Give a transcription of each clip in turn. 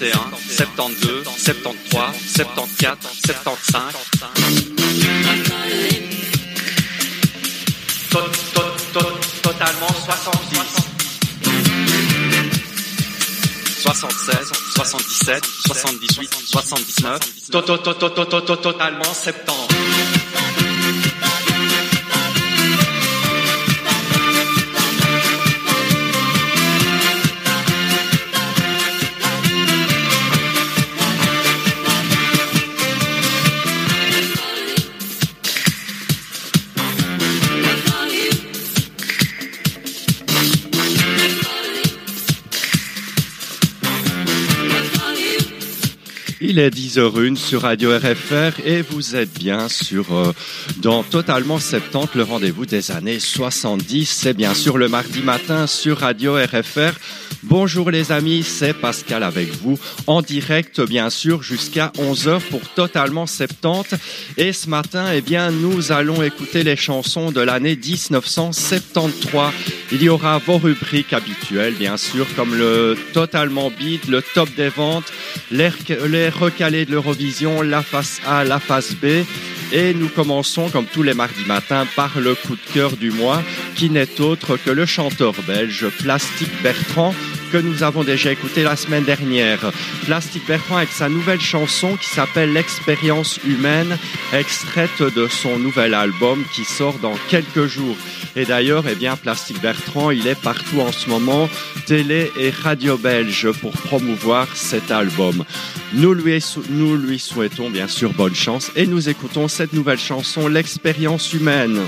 71, 72, 73, 74, 75. Tot, tot, tot, totalement 70. 76, 77, 78, 79. Totalement 70. 10h01 sur Radio RFR et vous êtes bien sur euh, dans Totalement 70, le rendez-vous des années 70. C'est bien sûr le mardi matin sur Radio RFR. Bonjour les amis, c'est Pascal avec vous en direct bien sûr jusqu'à 11h pour Totalement 70 et ce matin eh bien nous allons écouter les chansons de l'année 1973. Il y aura vos rubriques habituelles bien sûr comme le Totalement Beat, le top des ventes, les, les recalés de l'Eurovision, la face A, la face B. Et nous commençons comme tous les mardis matins par le coup de cœur du mois qui n'est autre que le chanteur belge Plastique Bertrand que nous avons déjà écouté la semaine dernière. Plastique Bertrand avec sa nouvelle chanson qui s'appelle L'expérience humaine, extraite de son nouvel album qui sort dans quelques jours. Et d'ailleurs, eh bien, Plastique Bertrand, il est partout en ce moment, télé et radio belge pour promouvoir cet album. Nous lui, nous lui souhaitons bien sûr bonne chance et nous écoutons cette nouvelle chanson, L'expérience humaine.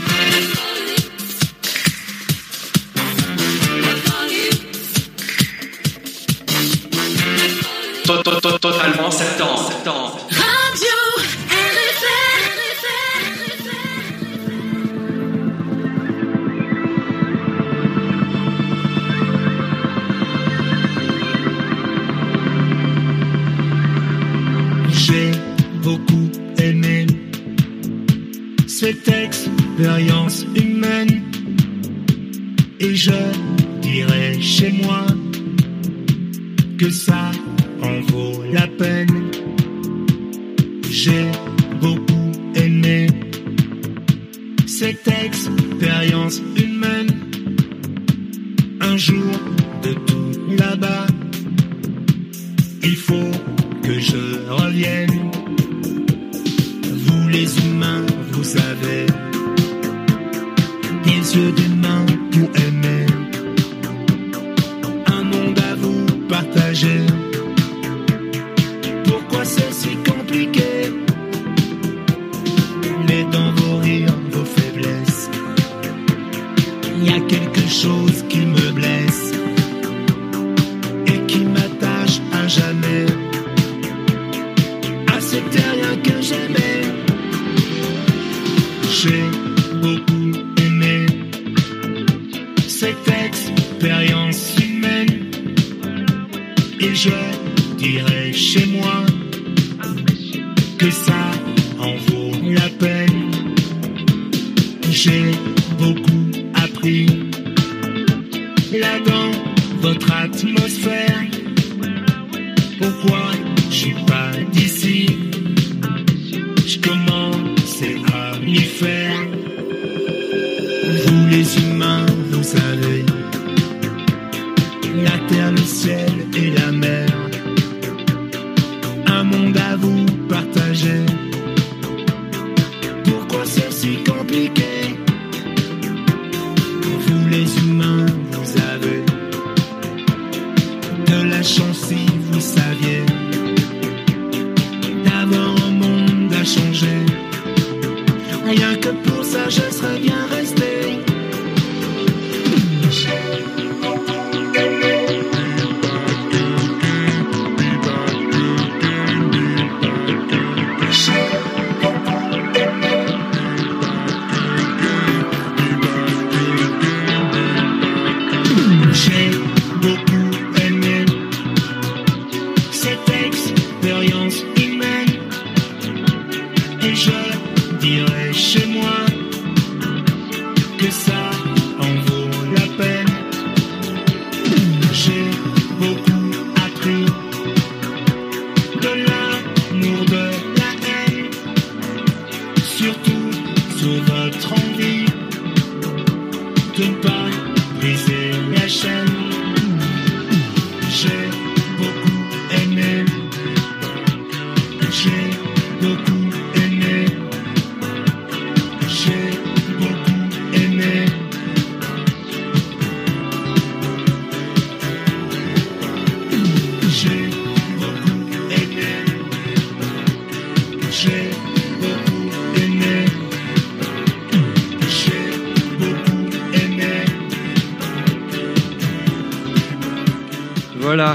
Les humains, vous savez, la terre, le ciel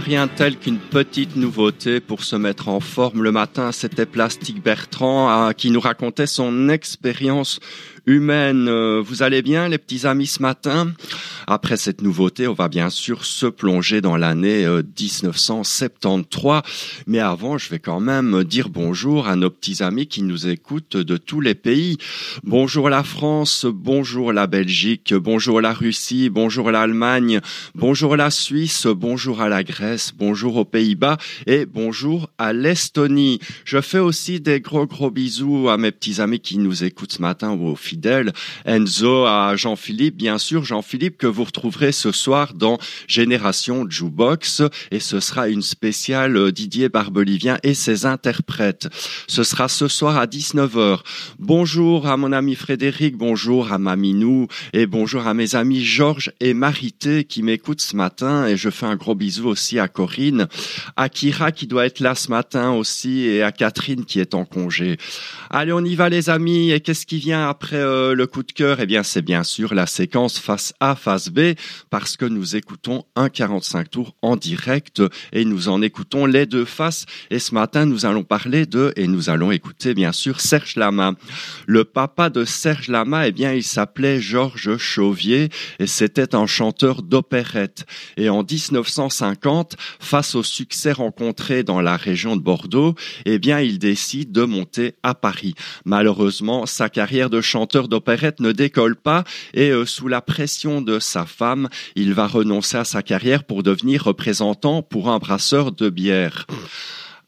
Rien tel qu'une petite nouveauté pour se mettre en forme le matin. C'était Plastique Bertrand hein, qui nous racontait son expérience humaine. Euh, Vous allez bien, les petits amis, ce matin? Après cette nouveauté, on va bien sûr se plonger dans l'année euh, 1973. Mais avant, je vais quand même dire bonjour à nos petits amis qui nous écoutent de tous les pays. Bonjour la France, bonjour la Belgique, bonjour la Russie, bonjour l'Allemagne, bonjour la Suisse, bonjour à la Grèce, bonjour aux Pays-Bas et bonjour à l'Estonie. Je fais aussi des gros gros bisous à mes petits amis qui nous écoutent ce matin ou aux fidèles. Enzo, à Jean-Philippe, bien sûr, Jean-Philippe que vous retrouverez ce soir dans Génération Jukebox et ce sera une spéciale euh, Didier Barbelivien et ses interprètes. Ce sera ce soir à 19h. Bonjour à mon ami Frédéric, bonjour à Maminou et bonjour à mes amis Georges et Marité qui m'écoutent ce matin et je fais un gros bisou aussi à Corinne, à Kira qui doit être là ce matin aussi et à Catherine qui est en congé. Allez, on y va les amis et qu'est-ce qui vient après euh, le coup de cœur? Eh bien, c'est bien sûr la séquence face A, face Parce que nous écoutons un 45 tours en direct et nous en écoutons les deux faces et ce matin nous allons parler de et nous allons écouter bien sûr Serge Lama. Le papa de Serge Lama, eh bien, il s'appelait Georges Chauvier et c'était un chanteur d'opérette. Et en 1950, face au succès rencontré dans la région de Bordeaux, eh bien, il décide de monter à Paris. Malheureusement, sa carrière de chanteur d'opérette ne décolle pas et euh, sous la pression de sa femme, il va renoncer à sa carrière pour devenir représentant pour un brasseur de bière.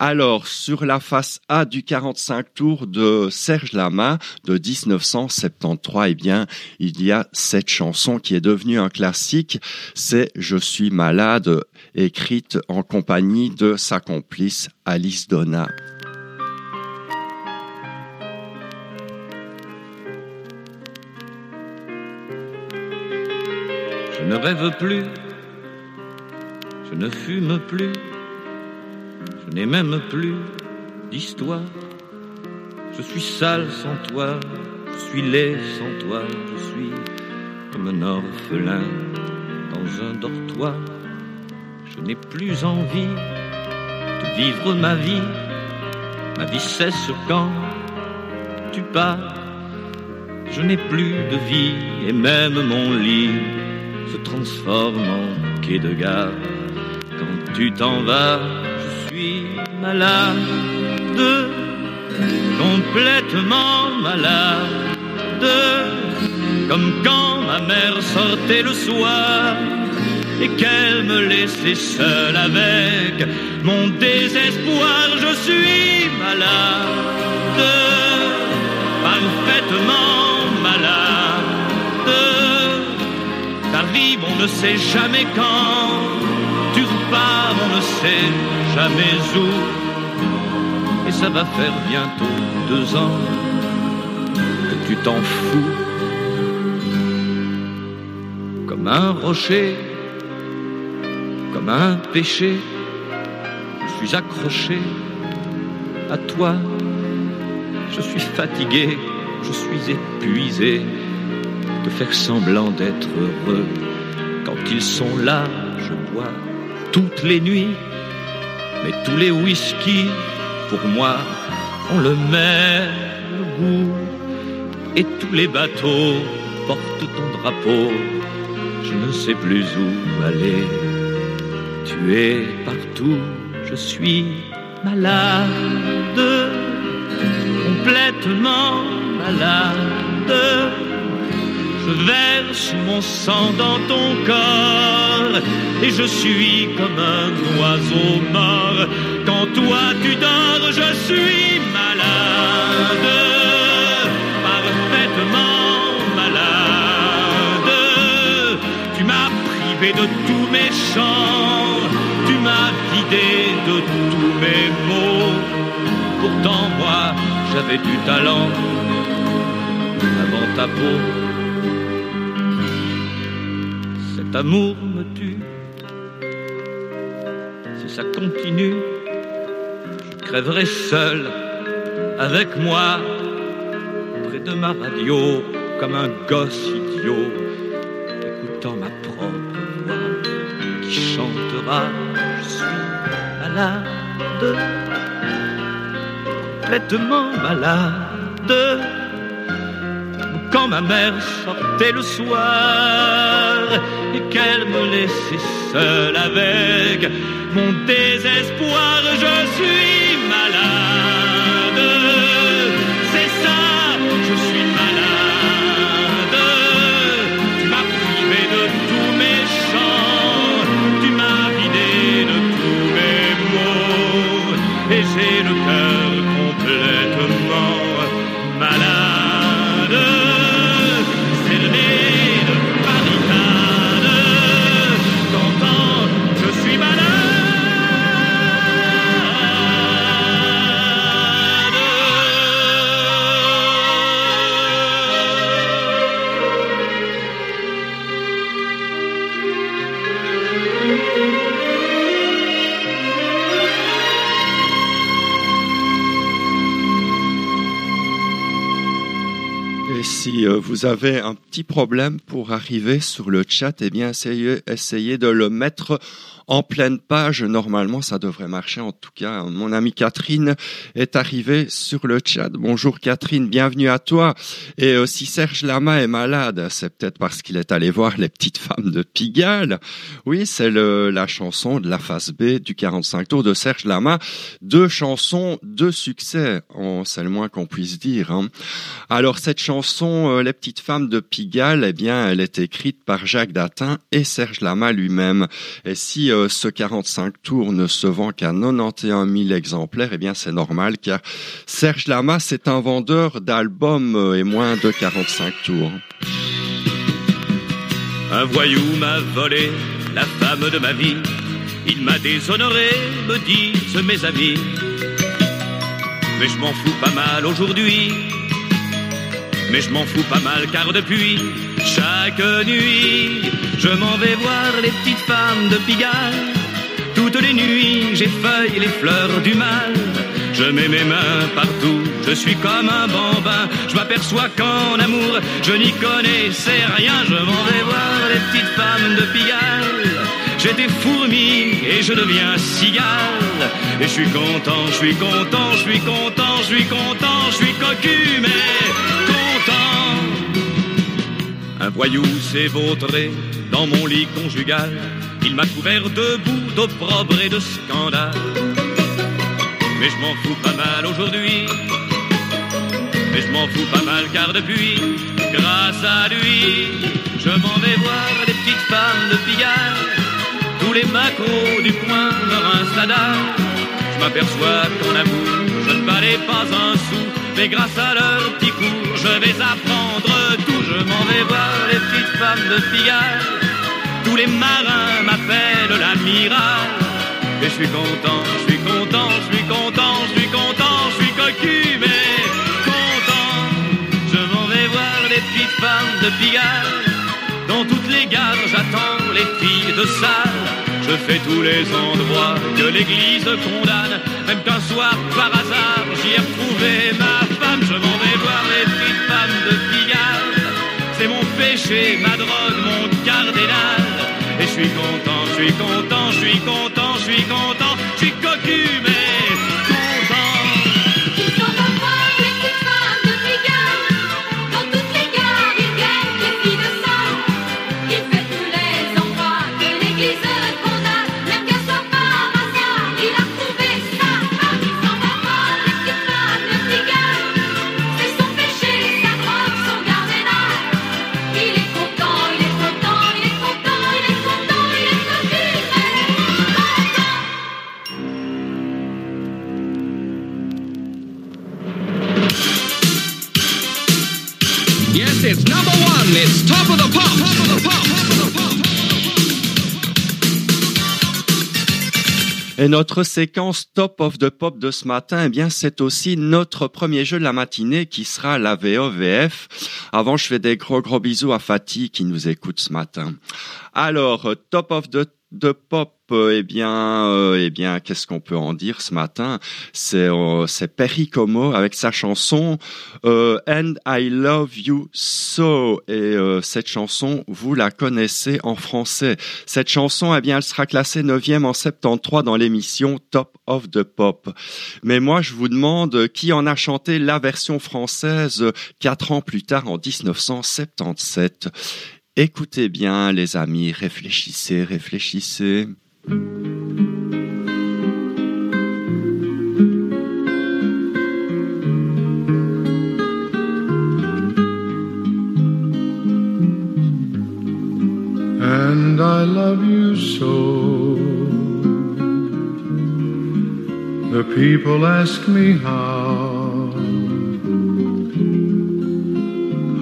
Alors, sur la face A du 45 tours de Serge Lama de 1973, eh bien, il y a cette chanson qui est devenue un classique. C'est Je suis malade, écrite en compagnie de sa complice Alice Donna. Ne rêve plus, je ne fume plus, je n'ai même plus d'histoire. Je suis sale sans toi, je suis laid sans toi, je suis comme un orphelin dans un dortoir. Je n'ai plus envie de vivre ma vie, ma vie cesse quand tu pars. Je n'ai plus de vie et même mon lit se transforme en quai de gare. Quand tu t'en vas, je suis malade, complètement malade, comme quand ma mère sortait le soir et qu'elle me laissait seule avec mon désespoir. Je suis malade, On ne sait jamais quand. Tu repars, on ne sait jamais où. Et ça va faire bientôt deux ans que tu t'en fous. Comme un rocher, comme un péché, je suis accroché à toi. Je suis fatigué, je suis épuisé de faire semblant d'être heureux. Quand ils sont là, je bois toutes les nuits, mais tous les whisky, pour moi, ont le même goût. Et tous les bateaux portent ton drapeau, je ne sais plus où aller. Tu es partout, je suis malade, complètement malade verse mon sang dans ton corps et je suis comme un oiseau mort. Quand toi tu dors, je suis malade, parfaitement malade. Tu m'as privé de tous mes chants, tu m'as vidé de tous mes mots. Pourtant moi, j'avais du talent avant ta peau. Cet amour me tue. Si ça continue, je crèverai seul avec moi près de ma radio comme un gosse idiot écoutant ma propre voix qui chantera je suis malade complètement malade quand ma mère sortait le soir et qu'elle me laissait seule avec mon désespoir. Je suis malade vous avez un petit problème pour arriver sur le chat, eh bien essayez, essayez de le mettre en pleine page. Normalement, ça devrait marcher. En tout cas, mon amie Catherine est arrivée sur le chat. Bonjour Catherine, bienvenue à toi. Et si Serge Lama est malade, c'est peut-être parce qu'il est allé voir les petites femmes de Pigalle. Oui, c'est la chanson de la phase B du 45 tours de Serge Lama. Deux chansons de succès, on- c'est le moins qu'on puisse dire. hein. Alors cette chanson, euh, Les petites femmes de Pigalle, eh bien, elle est écrite par Jacques Datin et Serge Lama lui-même. Et si euh, ce 45 tours ne se vend qu'à 91 000 exemplaires, eh bien c'est normal car Serge Lama, c'est un vendeur d'albums euh, et moins de 45 tours. Un voyou m'a volé la femme de ma vie. Il m'a déshonoré, me disent mes amis. Mais je m'en fous pas mal aujourd'hui. Mais je m'en fous pas mal car depuis chaque nuit, je m'en vais voir les petites femmes de Pigalle. Toutes les nuits, j'effeuille les fleurs du mal. Je mets mes mains partout, je suis comme un bambin. Je m'aperçois qu'en amour, je n'y connaissais rien. Je m'en vais voir les petites femmes de Pigalle. J'étais fourmi et je deviens cigale. Et je suis content, je suis content, je suis content, je suis content, je suis cocu, mais content. Un voyou s'est vautré dans mon lit conjugal. Il m'a couvert de boue, d'opprobre et de scandale. Mais je m'en fous pas mal aujourd'hui. Mais je m'en fous pas mal car depuis, grâce à lui, je m'en vais voir les petites femmes de Pigalle. Tous les macros du coin me rincent la. Je m'aperçois qu'en amour, je ne valais pas un sou. Mais grâce à leur petit cours, je vais apprendre vais voir les petites femmes de Pigalle. Tous les marins m'appellent l'amiral. Et je suis content, je suis content, je suis content, je suis content, je suis cocu, mais content. Je m'en vais voir les petites femmes de Pigalle. Dans toutes les gares, j'attends les filles de salle. Je fais tous les endroits que l'église condamne. Même qu'un soir, par hasard, j'y ai retrouvé ma péché, ma drogue, mon cardinal. Et je suis content, je suis content, je suis content, je suis content, je suis cocu, mais notre séquence Top of the Pop de ce matin, eh bien, c'est aussi notre premier jeu de la matinée qui sera la VOVF. Avant, je fais des gros gros bisous à Fatih qui nous écoute ce matin. Alors, Top of the de pop, euh, eh bien, euh, eh bien, qu'est-ce qu'on peut en dire ce matin? C'est euh, Perry Como avec sa chanson euh, And I Love You So. Et euh, cette chanson, vous la connaissez en français. Cette chanson, eh bien, elle sera classée 9e en 73 dans l'émission Top of the Pop. Mais moi, je vous demande qui en a chanté la version française euh, quatre ans plus tard en 1977. Écoutez bien, les amis, réfléchissez, réfléchissez. and I love you so. The people ask me how,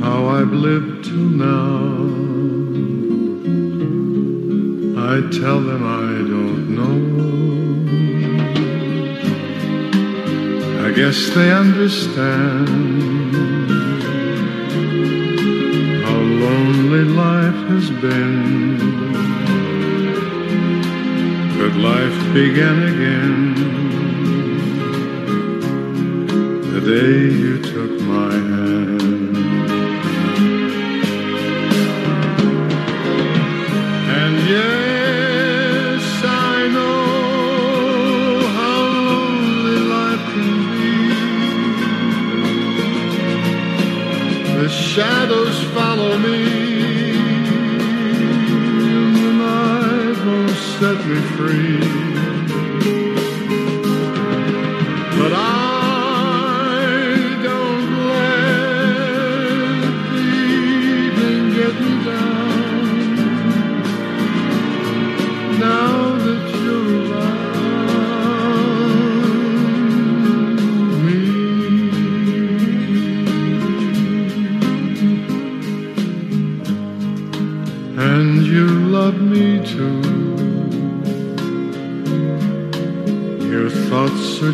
how I've lived till now. I tell them I don't know. I guess they understand how lonely life has been. But life began again the day you took my hand. Me free.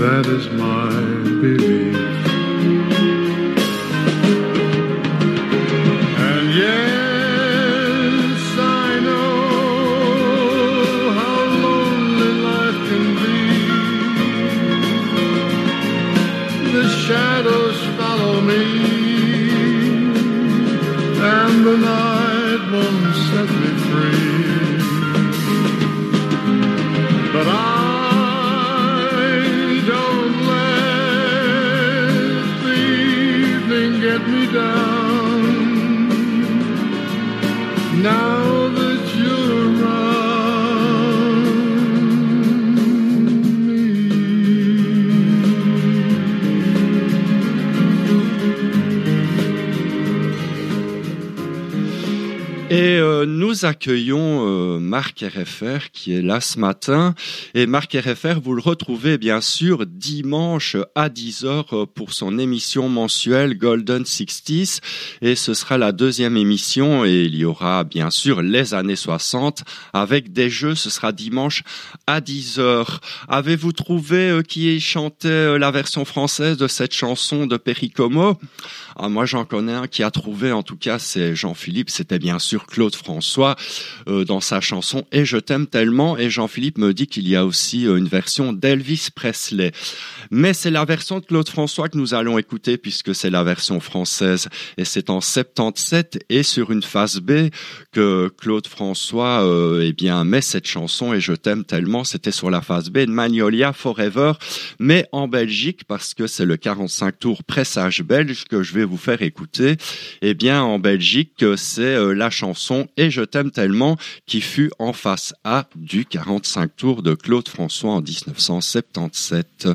That is my nous accueillons euh, Marc RFR qui est là ce matin. Et Marc RFR, vous le retrouvez bien sûr dimanche à 10h pour son émission mensuelle Golden 60s. Et ce sera la deuxième émission et il y aura bien sûr les années 60 avec des jeux. Ce sera dimanche à 10h. Avez-vous trouvé euh, qui chantait euh, la version française de cette chanson de Perry Como ah, Moi j'en connais un qui a trouvé, en tout cas c'est Jean-Philippe, c'était bien sûr Claude François euh, dans sa chanson Et je t'aime tellement. Et Jean-Philippe me dit qu'il y a aussi euh, une version d'Elvis Presley. Mais c'est la version de Claude François que nous allons écouter puisque c'est la version française. Et c'est en 77 et sur une phase B que Claude François euh, eh bien met cette chanson Et je t'aime tellement. C'était sur la phase B de Magnolia Forever, mais en Belgique parce que c'est le 45 tours pressage belge que je vais vous faire écouter. Eh bien en Belgique, c'est euh, la chanson Et je t'aime tellement qui fut en face A du 45 tours de Claude François en 1977.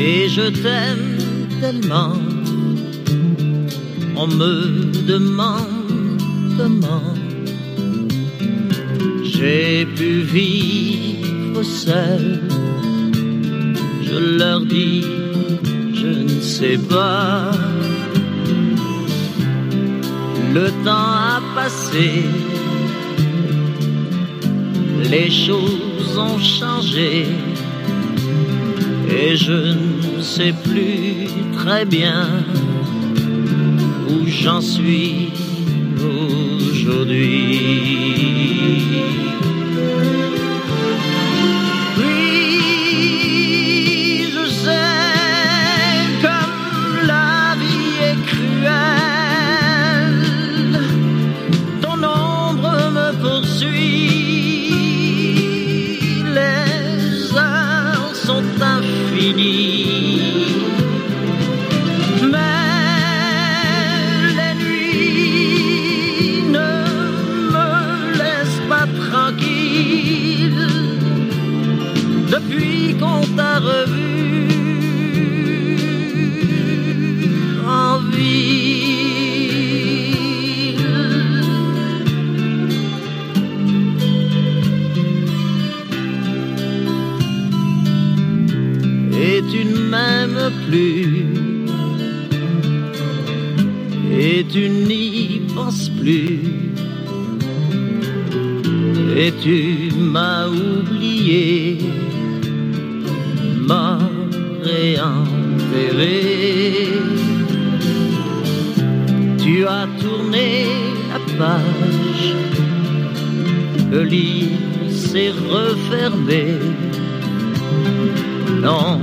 Et je t'aime tellement, on me demande comment j'ai pu vivre Je leur dis, je ne sais pas. Le temps a passé, les choses ont changé et je ne sais plus très bien où j'en suis aujourd'hui. M'as oublié mort et enterré tu as tourné la page le livre s'est refermé. Non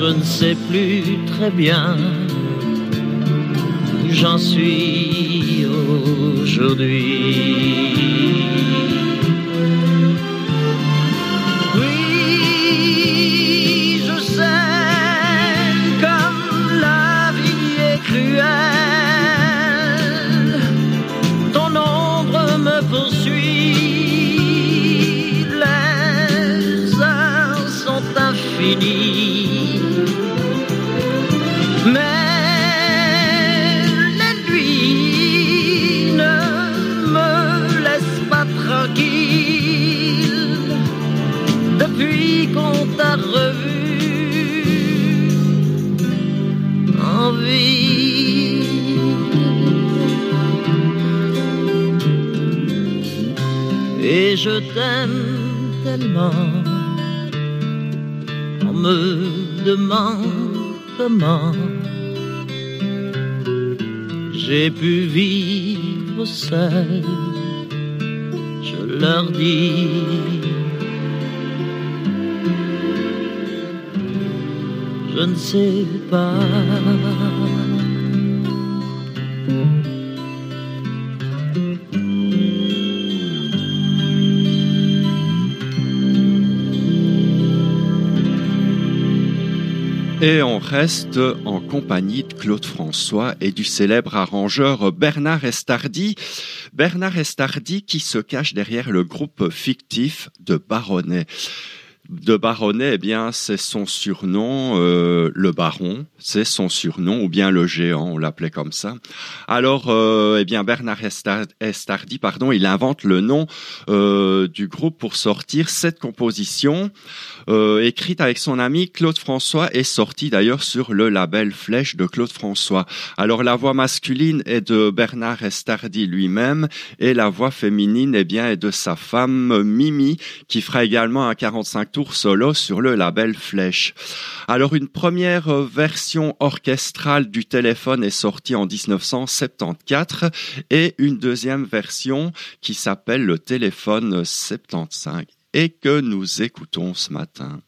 je ne sais plus très bien. Où j'en suis aujourd'hui. Depuis qu'on t'a revu en vie. Et je t'aime tellement, on me demande comment j'ai pu vivre seul. Je leur dis, Et on reste en compagnie de Claude François et du célèbre arrangeur Bernard Estardi. Bernard Estardi qui se cache derrière le groupe fictif de Baronnet. De Baronnet, eh bien, c'est son surnom, euh, le Baron, c'est son surnom, ou bien le géant, on l'appelait comme ça. Alors, euh, eh bien, Bernard Estar- Estardi, pardon, il invente le nom euh, du groupe pour sortir cette composition euh, écrite avec son ami Claude François et sortie d'ailleurs sur le label Flèche de Claude François. Alors, la voix masculine est de Bernard Estardi lui-même et la voix féminine, eh bien, est de sa femme Mimi, qui fera également un 45 tours solo sur le label Flèche. Alors, une première version orchestrale du téléphone est sortie en 1974 et une deuxième version qui s'appelle le téléphone 75 et que nous écoutons ce matin.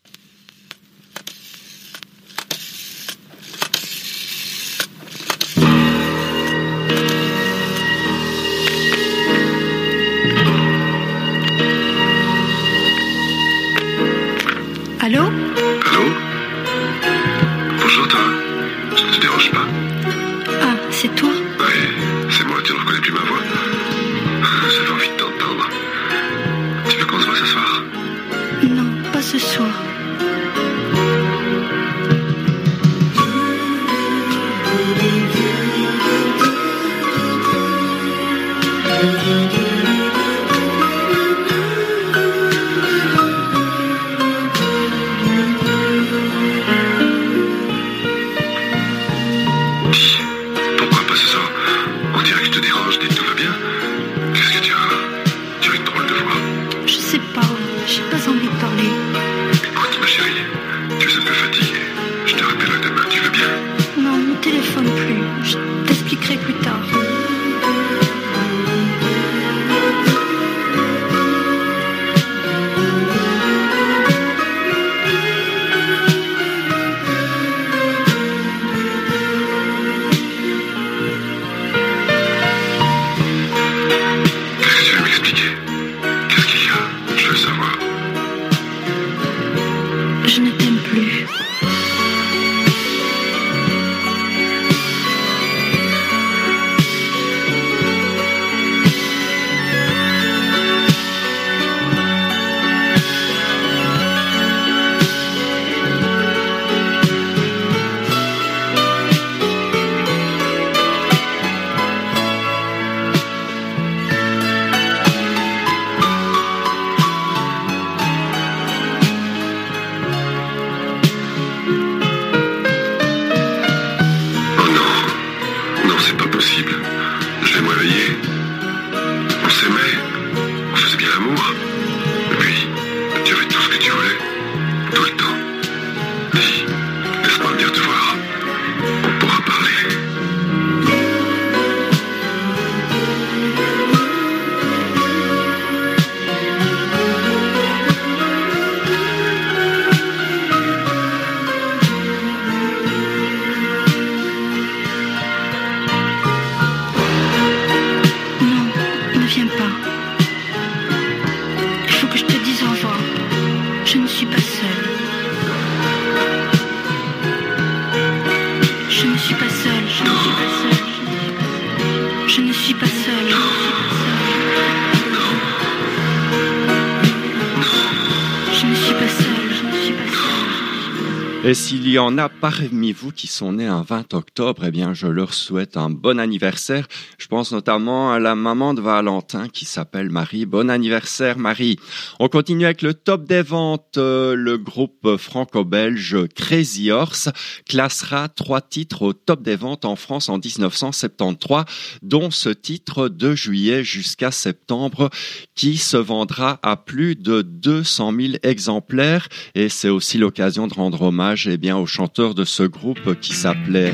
Et s'il y en a parmi vous qui sont nés un 20 octobre, eh bien, je leur souhaite un bon anniversaire. Je pense notamment à la maman de Valentin qui s'appelle Marie. Bon anniversaire, Marie. On continue avec le top des ventes. Euh, le groupe franco-belge Crazy Horse classera trois titres au top des ventes en France en 1973, dont ce titre de juillet jusqu'à septembre qui se vendra à plus de 200 000 exemplaires. Et c'est aussi l'occasion de rendre hommage hommage eh bien, au chanteur de ce groupe qui s'appelait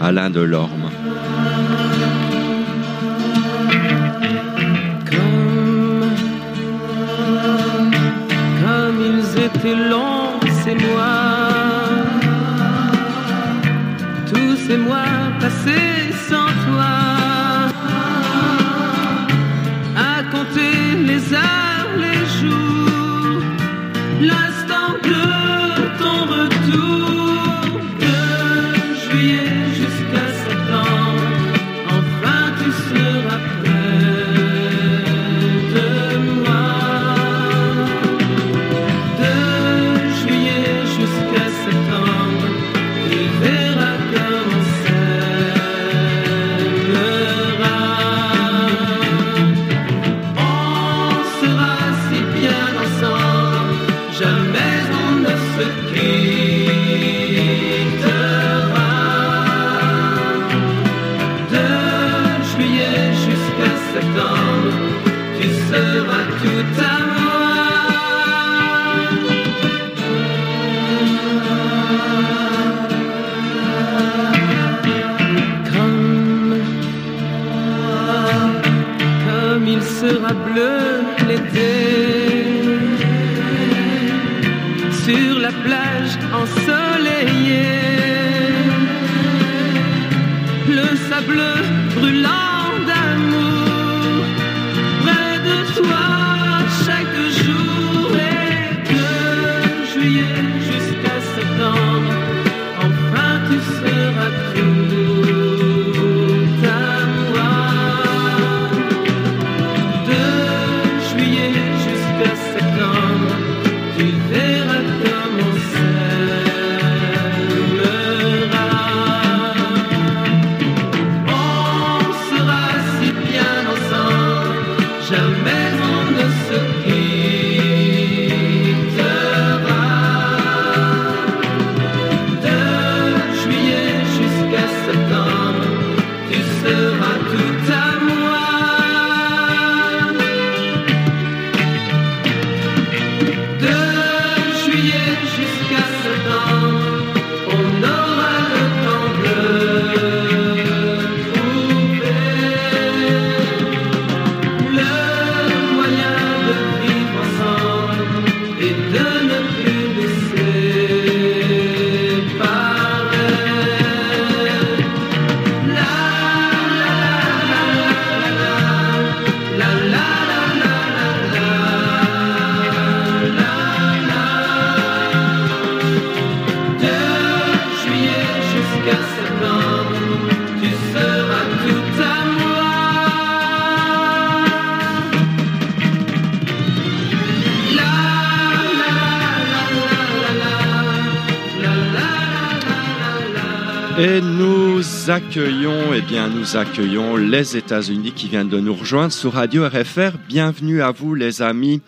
Alain Delorme. Comme, comme ils étaient longs ces mois, tous ces mois passés sans toi. to die. Nous accueillons, eh bien, nous accueillons les États-Unis qui viennent de nous rejoindre sur Radio RFR. Bienvenue à vous, les amis.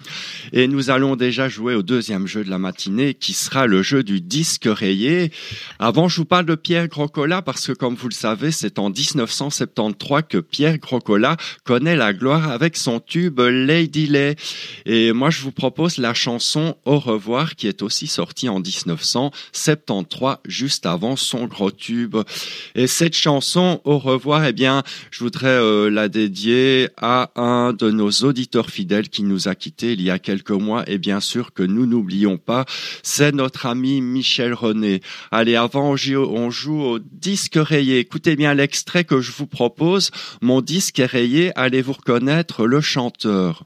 Et nous allons déjà jouer au deuxième jeu de la matinée, qui sera le jeu du disque rayé. Avant, je vous parle de Pierre Grocola, parce que, comme vous le savez, c'est en 1973 que Pierre Grocola connaît la gloire avec son tube Lady Lay. Et moi, je vous propose la chanson Au revoir, qui est aussi sortie en 1973, juste avant son gros tube. Et cette chanson, Au revoir, eh bien, je voudrais euh, la dédier à un de nos auditeurs fidèles qui nous a quittés il y a quelques mois. Et bien sûr que nous n'oublions pas, c'est notre ami Michel René. Allez, avant, on joue, au disque rayé. Écoutez bien l'extrait que je vous propose. Mon disque est rayé. Allez-vous reconnaître le chanteur?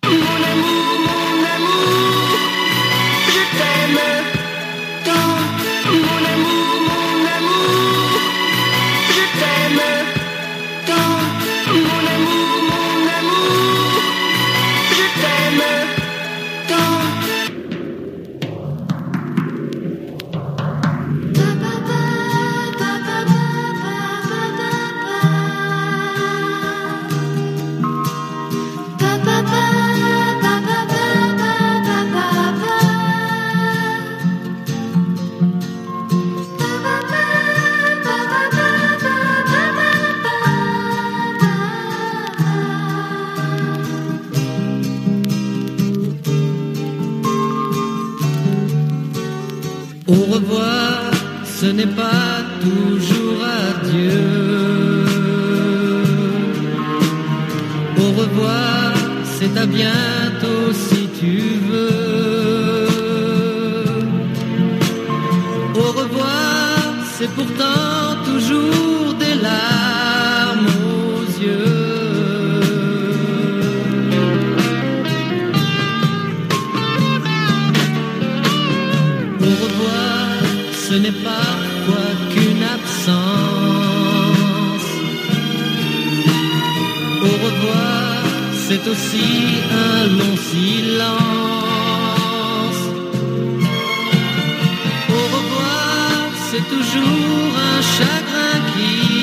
Revoir, ce n'est pas toujours adieu. Au revoir, c'est à bientôt si tu veux. Au revoir, c'est pourtant toujours des larmes aux yeux. Au revoir, ce n'est parfois qu'une absence. Au revoir, c'est aussi un long silence. Au revoir, c'est toujours un chagrin qui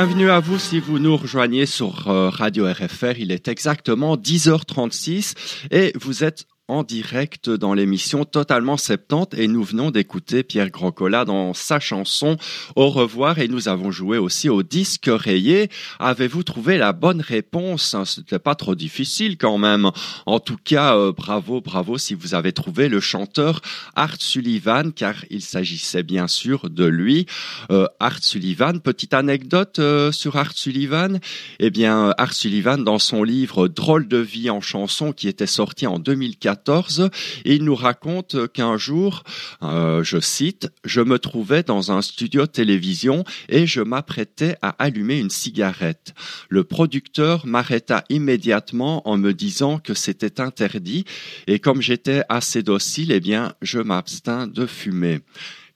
Bienvenue à vous si vous nous rejoignez sur euh, Radio RFR. Il est exactement 10h36 et vous êtes en direct dans l'émission Totalement 70 et nous venons d'écouter Pierre Grandcola dans sa chanson Au revoir et nous avons joué aussi au disque rayé. Avez-vous trouvé la bonne réponse? C'était pas trop difficile quand même. En tout cas, euh, bravo, bravo si vous avez trouvé le chanteur Art Sullivan car il s'agissait bien sûr de lui. Euh, Art Sullivan, petite anecdote euh, sur Art Sullivan? Eh bien, Art Sullivan dans son livre Drôle de vie en chanson qui était sorti en 2014 il nous raconte qu'un jour, euh, je cite, je me trouvais dans un studio télévision et je m'apprêtais à allumer une cigarette. Le producteur m'arrêta immédiatement en me disant que c'était interdit et comme j'étais assez docile, eh bien, je m'abstins de fumer.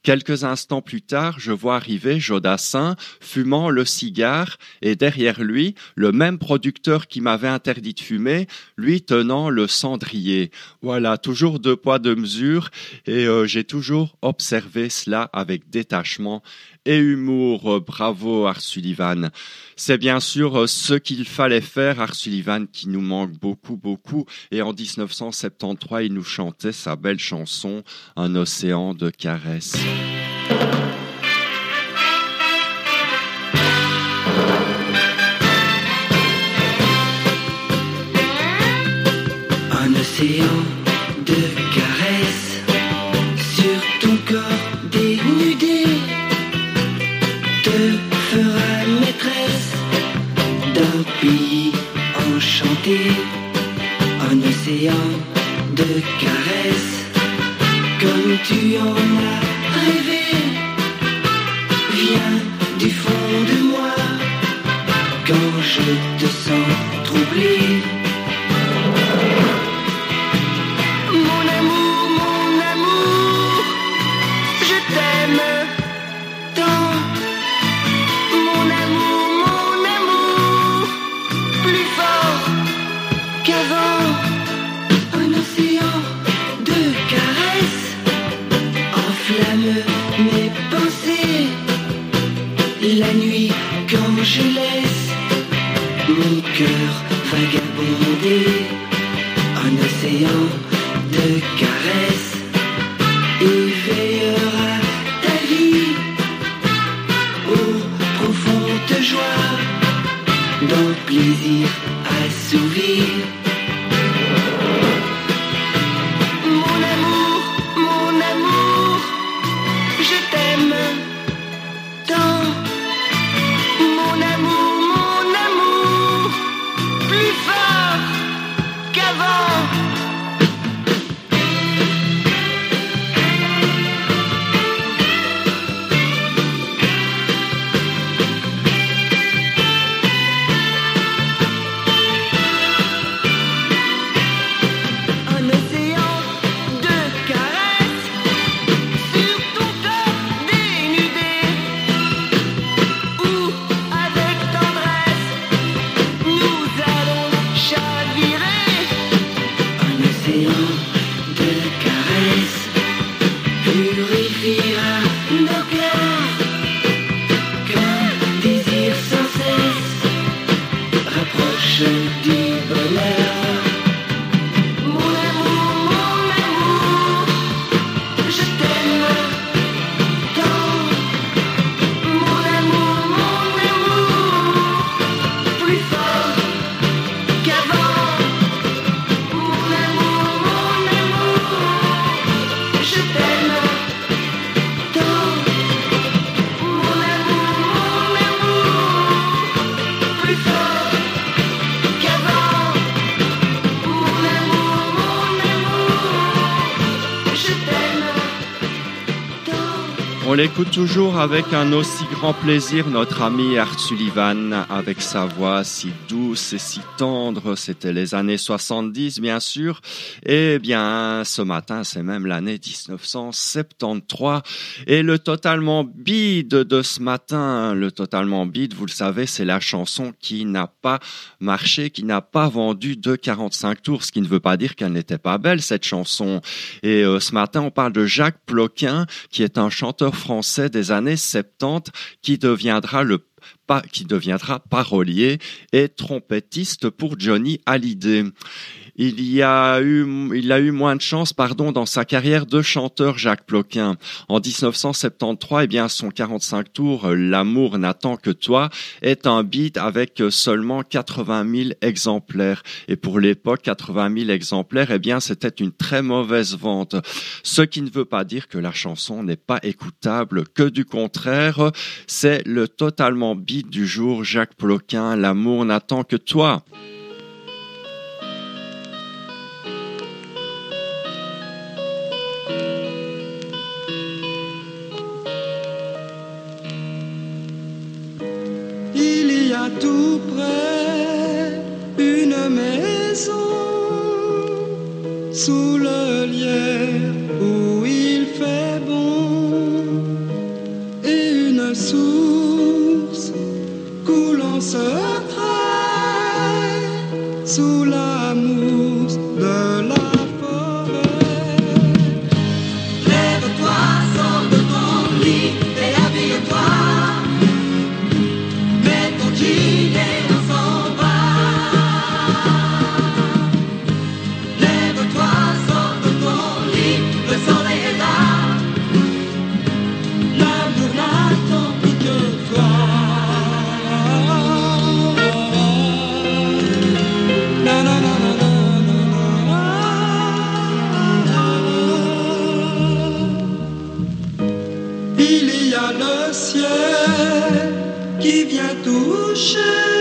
Quelques instants plus tard, je vois arriver Jodassin fumant le cigare et derrière lui, le même producteur qui m'avait interdit de fumer, lui tenant le cendrier. Voilà, toujours deux poids, deux mesures et euh, j'ai toujours observé cela avec détachement et humour. Bravo Art Sullivan. C'est bien sûr euh, ce qu'il fallait faire, Art Sullivan qui nous manque beaucoup, beaucoup. Et en 1973, il nous chantait sa belle chanson Un océan de caresses. Un océan you. Je laisse mon cœur vagabonder, un océan de caresses éveillera ta vie aux profondes joies d'un plaisir assouvi. Toujours avec un aussi grand plaisir, notre ami Art Sullivan, avec sa voix si douce et si tendre. C'était les années 70, bien sûr. Et bien, ce matin, c'est même l'année 1973. Et le totalement bide de ce matin, le totalement bide, vous le savez, c'est la chanson qui n'a pas marché, qui n'a pas vendu de 45 tours, ce qui ne veut pas dire qu'elle n'était pas belle, cette chanson. Et euh, ce matin, on parle de Jacques Ploquin, qui est un chanteur français des années 70, qui deviendra parolier et trompettiste pour Johnny Hallyday. Il y a eu, il a eu moins de chance, pardon, dans sa carrière de chanteur, Jacques Ploquin. En 1973, eh bien, son 45 tours, L'amour n'attend que toi, est un beat avec seulement 80 000 exemplaires. Et pour l'époque, 80 000 exemplaires, eh bien, c'était une très mauvaise vente. Ce qui ne veut pas dire que la chanson n'est pas écoutable, que du contraire, c'est le totalement beat du jour, Jacques Ploquin, L'amour n'attend que toi. Tout près une maison sous le lierre où il fait bon et une source coulant secret sous la qui vient toucher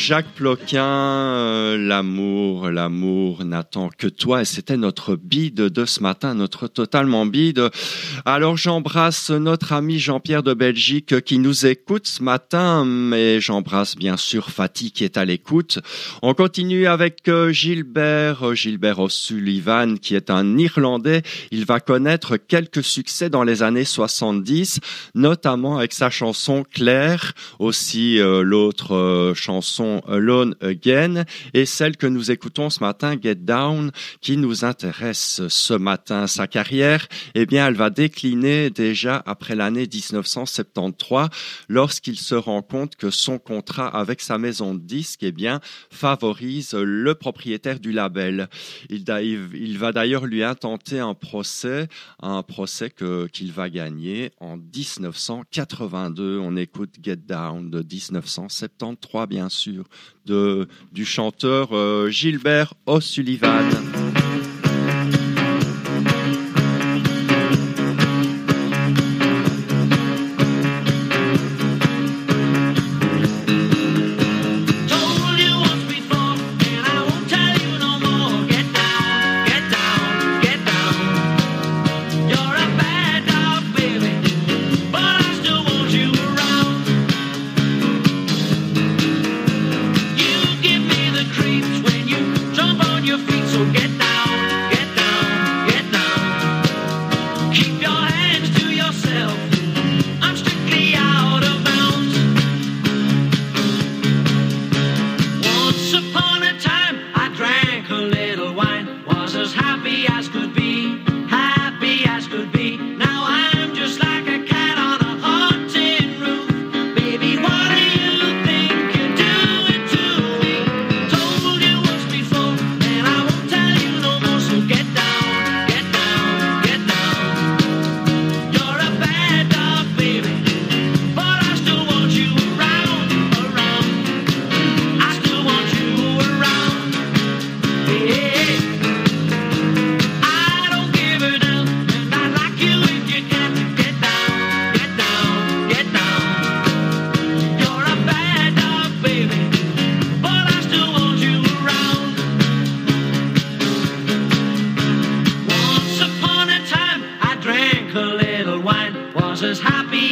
Jacques Ploquin, euh, l'amour, l'amour n'attend que toi. Et c'était notre bide de ce matin, notre totalement bide. Alors j'embrasse notre ami Jean-Pierre de Belgique qui nous écoute ce matin, mais j'embrasse bien sûr Fatih qui est à l'écoute. On continue avec euh, Gilbert, euh, Gilbert O'Sullivan qui est un Irlandais. Il va connaître quelques succès dans les années 70, notamment avec sa chanson Claire, aussi l'autre chanson Alone Again et celle que nous écoutons ce matin, Get Down, qui nous intéresse ce matin. Sa carrière, eh bien, elle va décliner déjà après l'année 1973 lorsqu'il se rend compte que son contrat avec sa maison de disques, eh bien, favorise le propriétaire du label. Il, il va d'ailleurs lui intenter un procès, un procès que qu'il va gagner en 1982. On écoute Get Down de 1973, bien sûr, du chanteur euh, Gilbert O'Sullivan.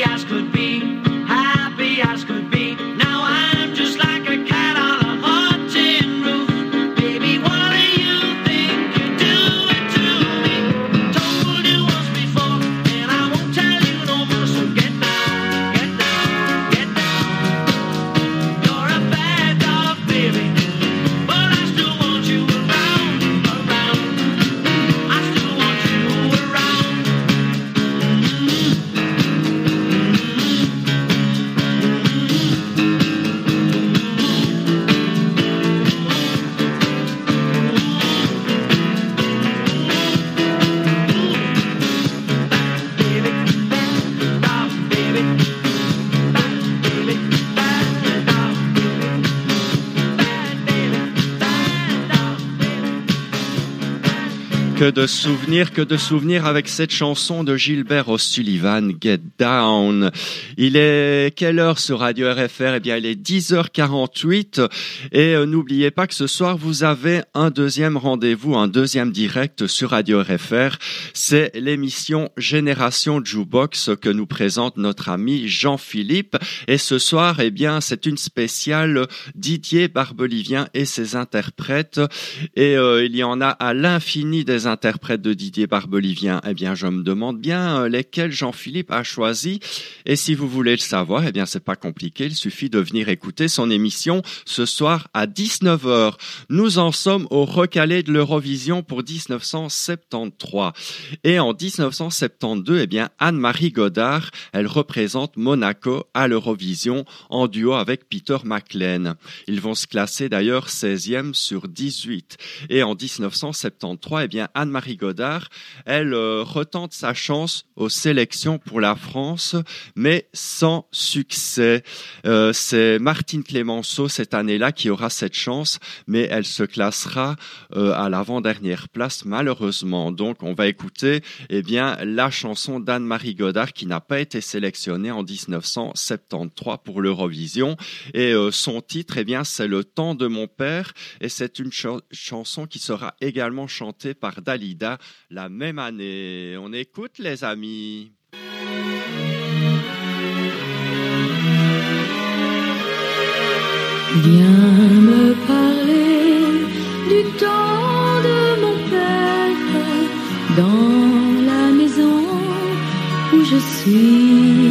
as could be. Que de souvenirs, que de souvenirs avec cette chanson de Gilbert O'Sullivan, Get Down. Il est quelle heure sur Radio RFR Eh bien, il est 10h48 et euh, n'oubliez pas que ce soir, vous avez un deuxième rendez-vous, un deuxième direct sur Radio RFR. C'est l'émission Génération Jukebox que nous présente notre ami Jean-Philippe. Et ce soir, eh bien, c'est une spéciale Didier Barbelivien et ses interprètes. Et euh, il y en a à l'infini des interprètes de Didier Barbelivien. Eh bien, je me demande bien euh, lesquels Jean-Philippe a choisi. Et si vous voulez le savoir, eh bien, c'est pas compliqué. Il suffit de venir écouter son émission ce soir à 19h. Nous en sommes au recalé de l'Eurovision pour 1973. Et en 1972, eh bien, Anne-Marie Godard, elle représente Monaco à l'Eurovision en duo avec Peter McLean. Ils vont se classer d'ailleurs 16e sur 18. Et en 1973, eh bien, Anne-Marie Godard, elle euh, retente sa chance aux sélections pour la France, mais sans succès. Euh, c'est Martine Clémenceau cette année-là qui aura cette chance, mais elle se classera euh, à l'avant-dernière place malheureusement. Donc on va écouter eh bien la chanson d'Anne-Marie Godard qui n'a pas été sélectionnée en 1973 pour l'Eurovision et son titre eh bien c'est Le temps de mon père et c'est une ch- chanson qui sera également chantée par La même année. On écoute les amis. Viens me parler du temps de mon père dans la maison où je suis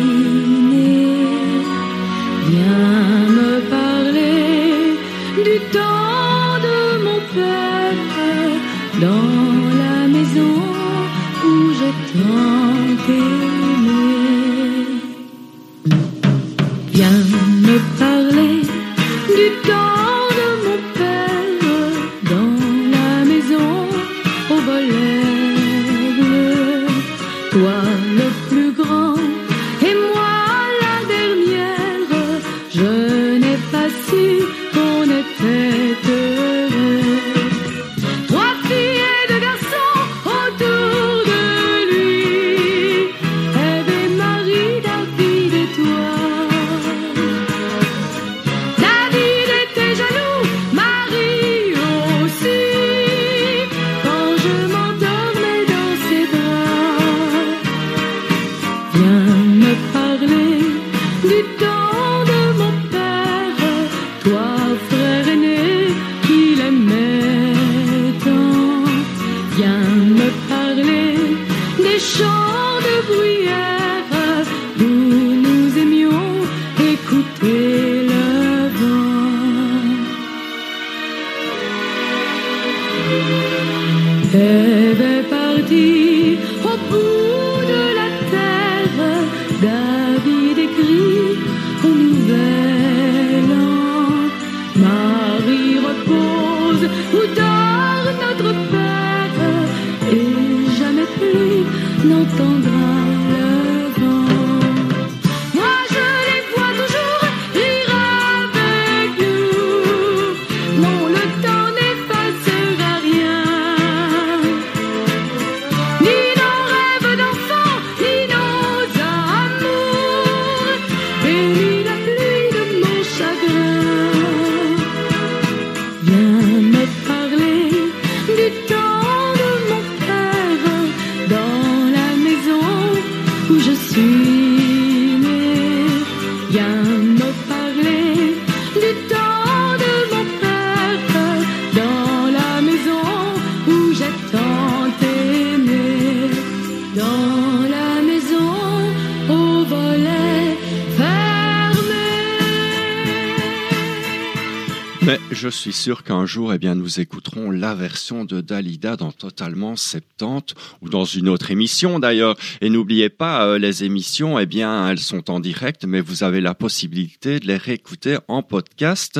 n'entendra le sûr qu'un jour, eh bien, nous la version de Dalida dans Totalement 70 ou dans une autre émission d'ailleurs. Et n'oubliez pas, euh, les émissions, eh bien, elles sont en direct, mais vous avez la possibilité de les réécouter en podcast.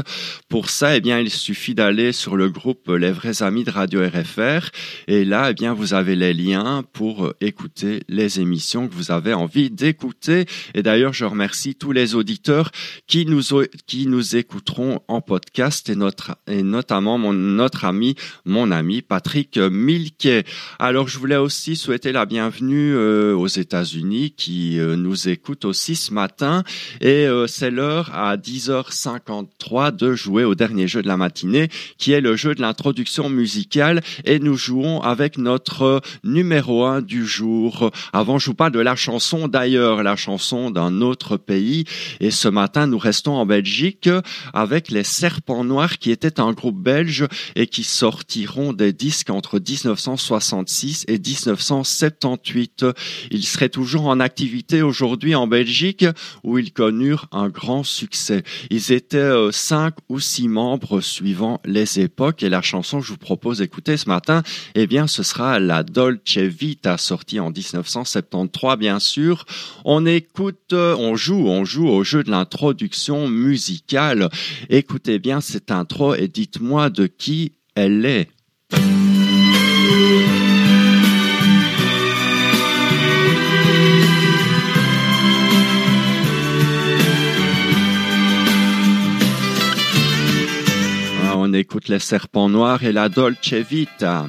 Pour ça, eh bien, il suffit d'aller sur le groupe Les vrais amis de Radio RFR. Et là, eh bien, vous avez les liens pour euh, écouter les émissions que vous avez envie d'écouter. Et d'ailleurs, je remercie tous les auditeurs qui nous, qui nous écouteront en podcast et notre, et notamment mon, notre ami, mon ami Patrick Milquet. Alors, je voulais aussi souhaiter la bienvenue euh, aux États-Unis qui euh, nous écoutent aussi ce matin. Et euh, c'est l'heure à 10h53 de jouer au dernier jeu de la matinée, qui est le jeu de l'introduction musicale. Et nous jouons avec notre numéro un du jour. Avant, je vous parle de la chanson d'ailleurs, la chanson d'un autre pays. Et ce matin, nous restons en Belgique avec les Serpents Noirs, qui étaient un groupe belge et qui sortiront des disques entre 1966 et 1978. Ils seraient toujours en activité aujourd'hui en Belgique, où ils connurent un grand succès. Ils étaient euh, cinq ou six membres suivant les époques, et la chanson que je vous propose d'écouter ce matin, eh bien, ce sera la Dolce Vita, sortie en 1973, bien sûr. On écoute, euh, on joue, on joue au jeu de l'introduction musicale. Écoutez bien cette intro et dites-moi de qui elle est. Ah, On écoute les serpents noirs et la Dolce Vita.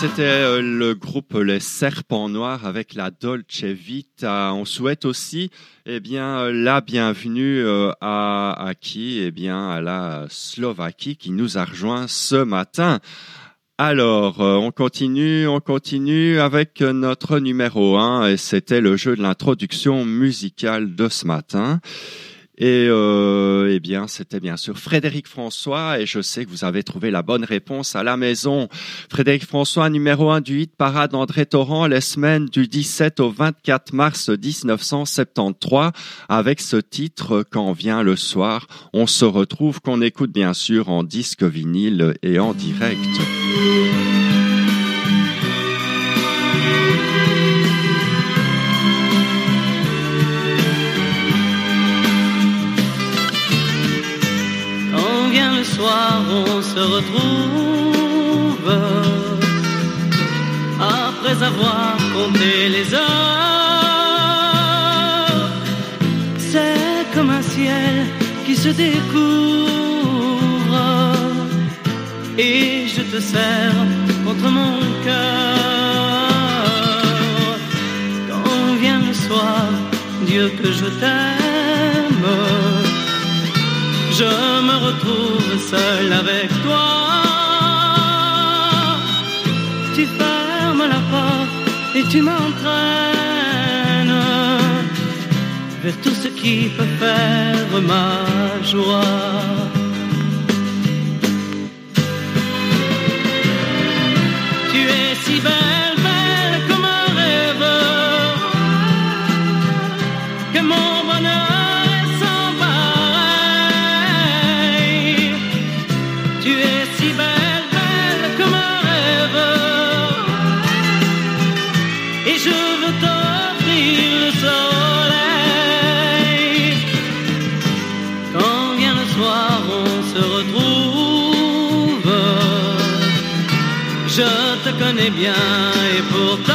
C'était euh, le groupe Les Serpents Noirs avec la Dolce Vita. On souhaite aussi, eh bien, la bienvenue euh, à, qui? Eh bien, à la Slovaquie qui nous a rejoint ce matin. Alors, euh, on continue, on continue avec notre numéro 1 et c'était le jeu de l'introduction musicale de ce matin. Et euh, eh bien, c'était bien sûr Frédéric François, et je sais que vous avez trouvé la bonne réponse à la maison. Frédéric François, numéro 1 du hit parade André Torrent, les semaines du 17 au 24 mars 1973, avec ce titre Quand vient le soir. On se retrouve, qu'on écoute bien sûr en disque vinyle et en direct. Soir, on se retrouve après avoir compté les heures. C'est comme un ciel qui se découvre et je te serre contre mon cœur. Quand vient le soir, Dieu que je t'aime. seul avec toi. Tu fermes la porte et tu m'entraînes vers tout ce qui peut faire ma joie. Connais bien et pourtant,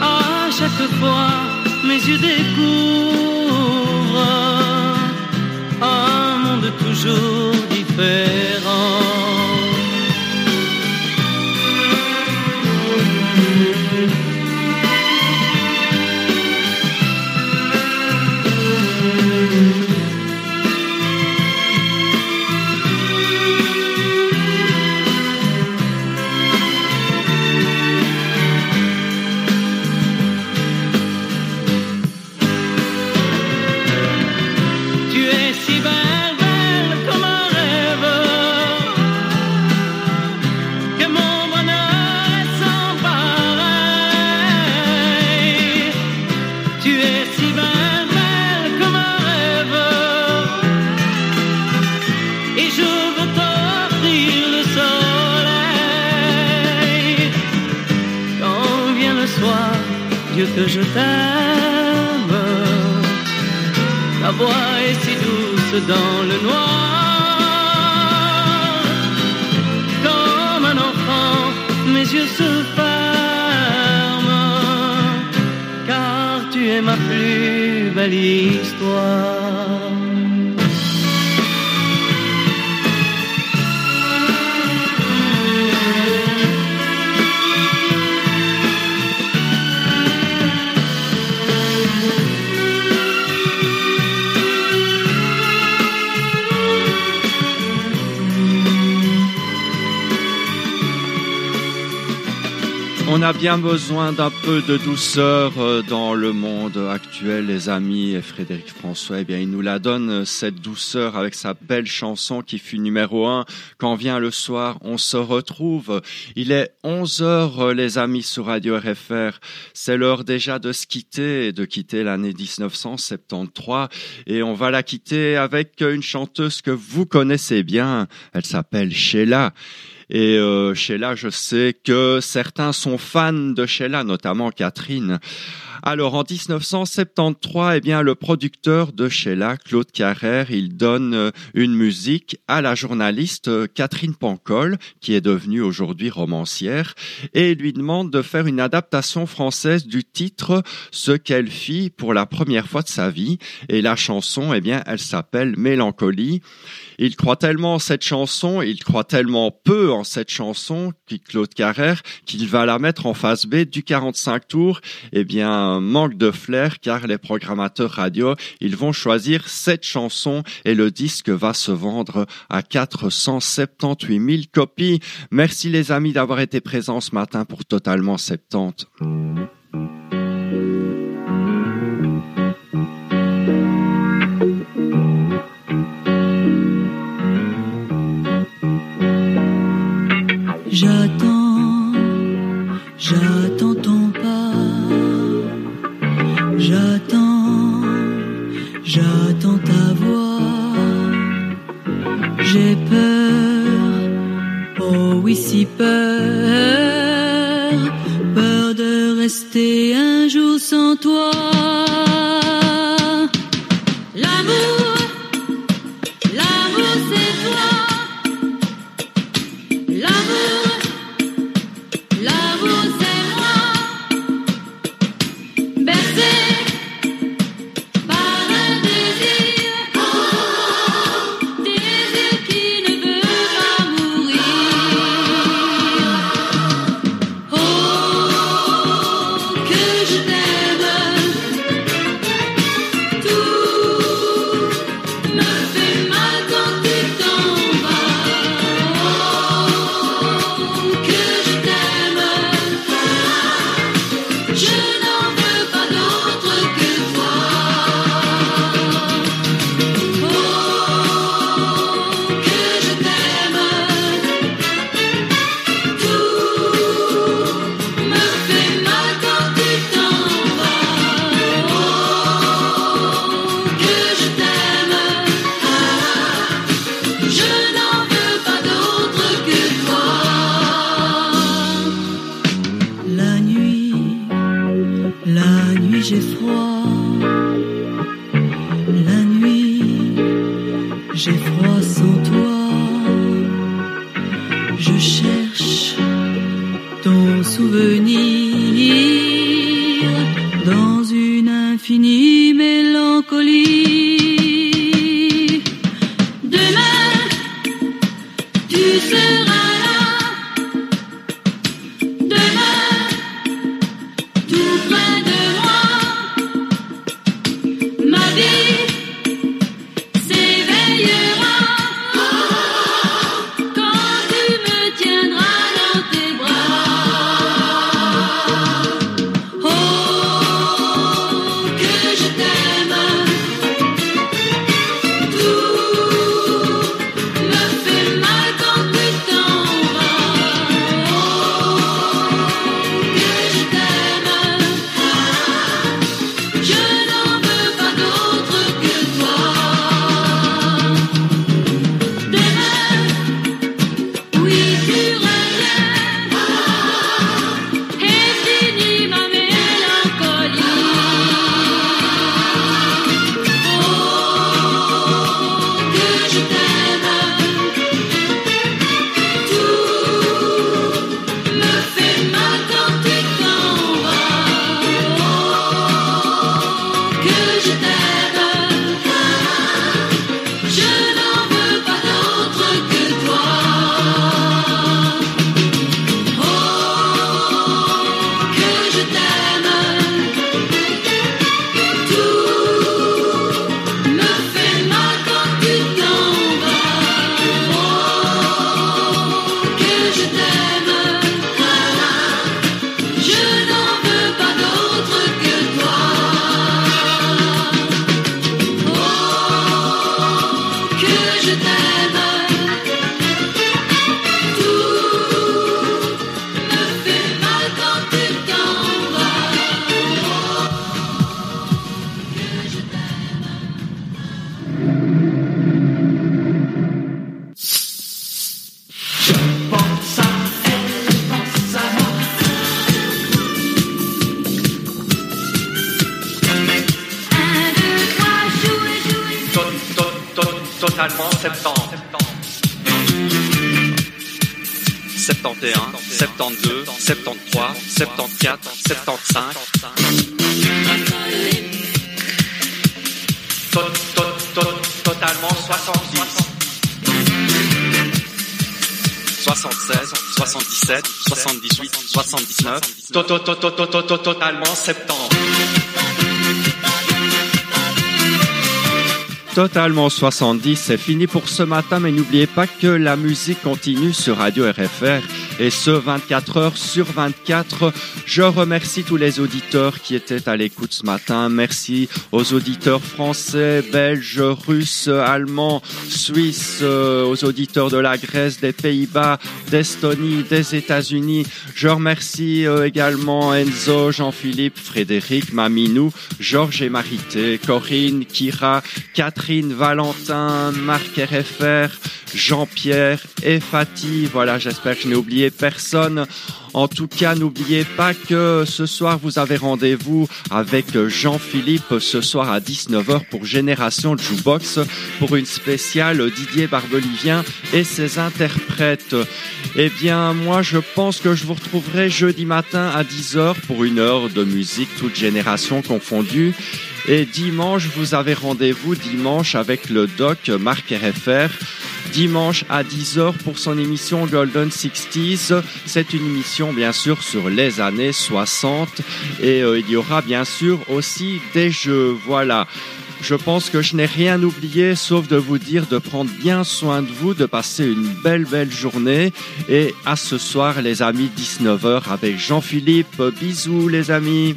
à chaque fois, mes yeux découvrent un monde toujours je t'aime. Ta voix est si douce dans le noir. Comme un enfant, mes yeux se ferment. Car tu es ma plus belle histoire. A bien besoin d'un peu de douceur euh, dans le monde actuel, les amis. Et Frédéric François, eh bien, il nous la donne, euh, cette douceur, avec sa belle chanson qui fut numéro un. Quand vient le soir, on se retrouve. Il est 11 heures, euh, les amis, sur Radio RFR. C'est l'heure déjà de se quitter, de quitter l'année 1973. Et on va la quitter avec une chanteuse que vous connaissez bien. Elle s'appelle Sheila. Et euh, Sheila, je sais que certains sont fans de Sheila, notamment Catherine. Alors en 1973, eh bien le producteur de Sheila, Claude Carrère, il donne euh, une musique à la journaliste euh, Catherine Pancol, qui est devenue aujourd'hui romancière, et lui demande de faire une adaptation française du titre Ce qu'elle fit pour la première fois de sa vie. Et la chanson, eh bien, elle s'appelle Mélancolie. Il croit tellement en cette chanson, il croit tellement peu en cette chanson, Claude Carrère, qu'il va la mettre en phase B du 45 tours. Eh bien, manque de flair, car les programmateurs radio, ils vont choisir cette chanson et le disque va se vendre à 478 000 copies. Merci les amis d'avoir été présents ce matin pour Totalement 70. J'attends, j'attends j'attends ta voix. J'ai peur, oh oui si peur, peur de rester un jour sans toi. 77, 78, 79. To- to- to- to- to- to- to- Totalement septembre. Totalement 70, c'est fini pour ce matin, mais n'oubliez pas que la musique continue sur Radio RFR et ce 24 heures sur 24. Je remercie tous les auditeurs qui étaient à l'écoute ce matin. Merci aux auditeurs français, belges, russes, allemands, suisses, euh, aux auditeurs de la Grèce, des Pays-Bas, d'Estonie, des États-Unis. Je remercie euh, également Enzo, Jean-Philippe, Frédéric, Maminou, Georges et Marité, Corinne, Kira, Catherine, Valentin, Marc RFR, Jean-Pierre et Fatih. Voilà, j'espère que je n'ai oublié personne. En tout cas, n'oubliez pas que ce soir, vous avez rendez-vous avec Jean-Philippe ce soir à 19h pour Génération Jukebox pour une spéciale Didier Barbelivien et ses interprètes. Eh bien, moi, je pense que je vous retrouverai jeudi matin à 10h pour une heure de musique, toute génération confondue. Et dimanche, vous avez rendez-vous dimanche avec le doc Marc RFR. Dimanche à 10h pour son émission Golden 60s. C'est une émission bien sûr sur les années 60 et euh, il y aura bien sûr aussi des jeux. Voilà. Je pense que je n'ai rien oublié sauf de vous dire de prendre bien soin de vous, de passer une belle belle journée et à ce soir les amis 19h avec Jean-Philippe. Bisous les amis.